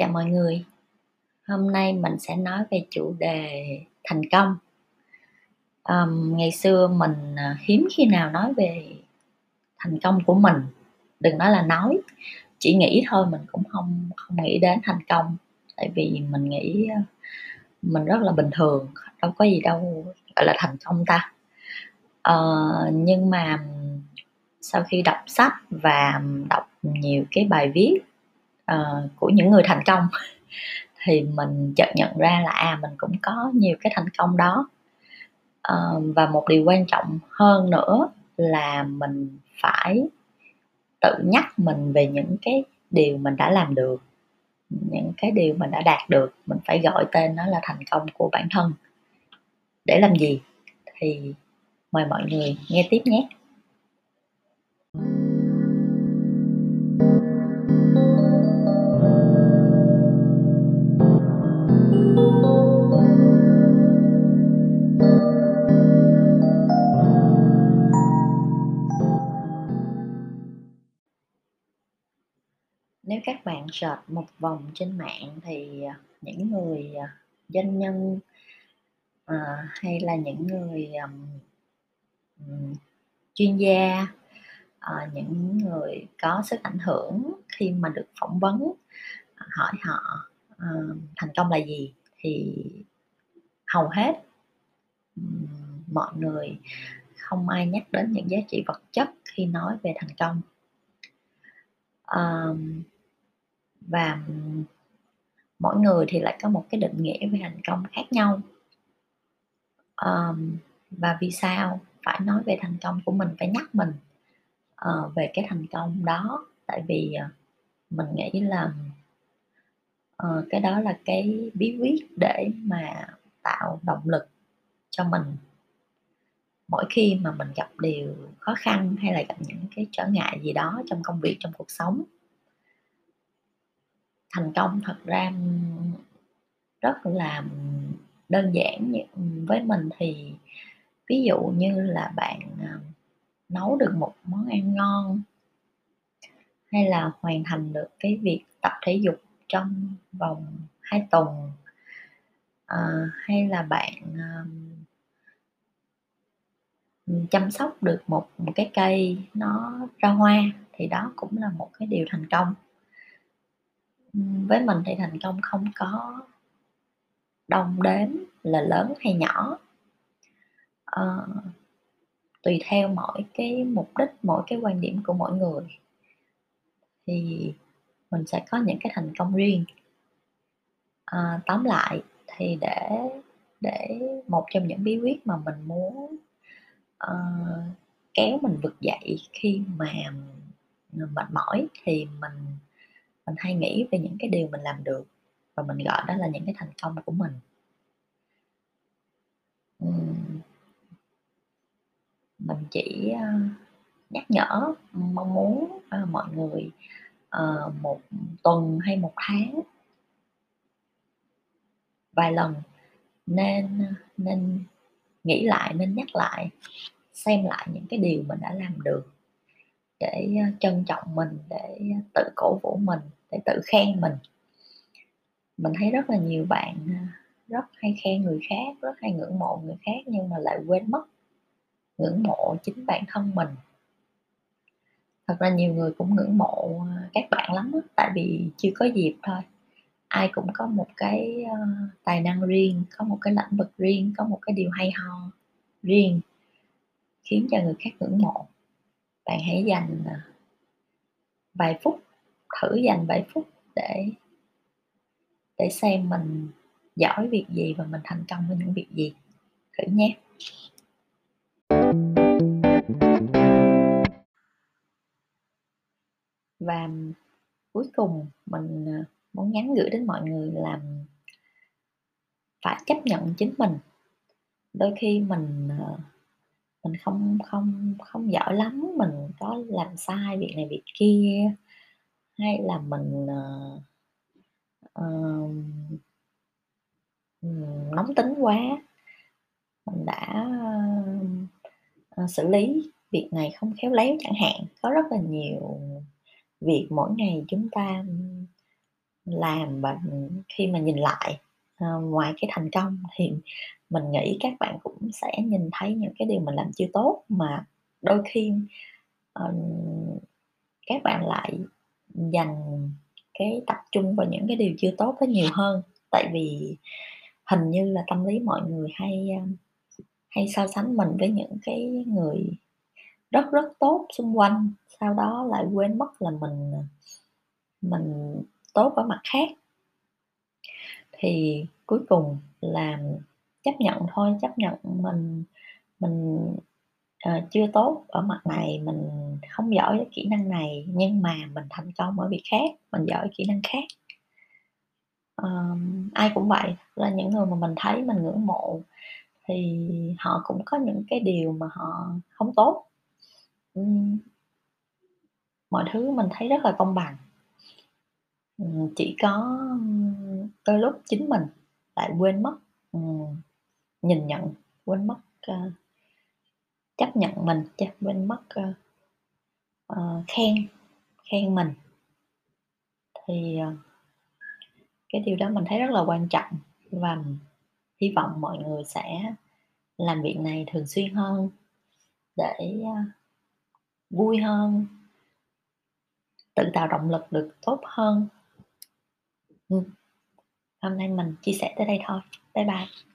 Chào mọi người. Hôm nay mình sẽ nói về chủ đề thành công. Ờm, ngày xưa mình, à, hiếm khi nào nói về thành công của mình, đừng nói là nói, chỉ nghĩ thôi mình cũng không không nghĩ đến thành công, tại vì mình nghĩ, à, mình rất là bình thường, đâu có gì đâu gọi là thành công ta. Ờ, nhưng mà sau khi đọc sách và đọc nhiều cái bài viết, Ờ, của những người thành công thì mình chợt nhận ra là, à, mình cũng có nhiều cái thành công đó. uh, và một điều quan trọng hơn nữa là mình phải tự nhắc mình về những cái điều mình đã làm được, những cái điều mình đã đạt được, mình phải gọi tên nó là thành công của bản thân. Để làm gì? Thì mời mọi người nghe tiếp nhé. Nếu các bạn search một vòng trên mạng thì, à, những người, à, doanh nhân, à, hay là những người, um, chuyên gia, à, những người có sức ảnh hưởng khi mà được phỏng vấn, à, hỏi họ, à, thành công là gì thì hầu hết, mọi người không ai nhắc đến những giá trị vật chất khi nói về thành công. um, và, mỗi người thì lại có một cái định nghĩa về thành công khác nhau. um, và vì sao phải nói về thành công của mình, phải nhắc mình, uh, về cái thành công đó, tại vì, uh, mình nghĩ là uh, cái đó là cái bí quyết để mà tạo động lực cho mình. Mỗi khi mà mình gặp điều khó khăn hay là gặp những cái trở ngại gì đó trong công việc, trong cuộc sống thành công thật ra, rất là, đơn giản với mình thì ví dụ như là bạn, à, nấu được một món ăn ngon hay là hoàn thành được cái việc tập thể dục trong vòng 2 tuần. à, hay là bạn, um, chăm sóc được một một cái cây nó ra hoa thì đó cũng là một cái điều thành công. Với mình thì thành công không có đồng đếm là lớn hay nhỏ. à, tùy theo mỗi cái mục đích, mỗi cái quan điểm của mỗi người thì mình sẽ có những cái thành công riêng. à, tóm lại thì để để một trong những bí quyết mà mình muốn, uh, kéo mình vực dậy khi mà, mệt mỏi thì mình mình hay nghĩ về những cái điều mình làm được và mình gọi đó là những cái thành công của mình. Mình chỉ, ờ, nhắc nhở, mong muốn, ờ, mọi người, ờ, một tuần hay một tháng vài lần nên, nên nghĩ lại, nên nhắc lại, xem lại những cái điều mình đã làm được để, à, trân trọng mình, để à, tự cổ vũ mình, để tự khen mình. Mình thấy rất là nhiều bạn, à, rất hay khen người khác, rất hay ngưỡng mộ người khác nhưng mà lại quên mất ngưỡng mộ chính bản thân mình. Thật ra nhiều người cũng ngưỡng mộ, các bạn lắm đó, tại vì chưa có dịp thôi. Ai cũng có một cái, tài năng riêng, có một cái lãnh vực riêng, có một cái điều hay ho riêng khiến cho người khác ngưỡng mộ. Bạn hãy dành, à, vài phút, thử dành vài phút để để xem mình giỏi việc gì và mình thành công với những việc gì, thử nhé. Và cuối cùng mình, à, muốn nhắn gửi đến mọi người là phải chấp nhận chính mình. Đôi khi mình, à, mình không không không giỏi lắm, mình có làm sai việc này việc kia, hay là mình, uh, uh, nóng tính quá. Mình đã, uh, xử lý việc này không khéo léo chẳng hạn. Có rất là nhiều việc mỗi ngày chúng ta, làm và, khi mà nhìn lại, uh, ngoài cái thành công thì mình nghĩ các bạn cũng sẽ nhìn thấy những cái điều mình làm chưa tốt, mà đôi khi, um, các bạn lại dành cái tập trung vào những cái điều chưa tốt đó nhiều hơn. Tại vì hình như là tâm lý mọi người hay, hay so sánh mình với những cái người rất rất tốt xung quanh, sau đó lại quên mất là mình, mình tốt ở mặt khác. Thì cuối cùng là chấp nhận thôi, chấp nhận mình mình, uh, chưa tốt ở mặt này, mình không giỏi cái kỹ năng này, nhưng mà mình thành công ở việc khác, mình giỏi kỹ năng khác. uh, ai cũng vậy, là những người mà mình thấy mình ngưỡng mộ thì họ cũng có những cái điều mà họ không tốt. um, Mọi thứ mình thấy rất là công bằng. Chỉ có, ưm, đôi lúc chính mình lại quên mất, nhìn nhận, quên mất, uh, chấp nhận mình, quên mất, uh, uh, khen khen mình. Thì, uh, cái điều đó mình thấy rất là quan trọng và hy vọng mọi người sẽ làm việc này thường xuyên hơn để, uh, vui hơn. Tự tạo động lực được tốt hơn. ừ. Hôm nay mình chia sẻ tới đây thôi. Bye bye.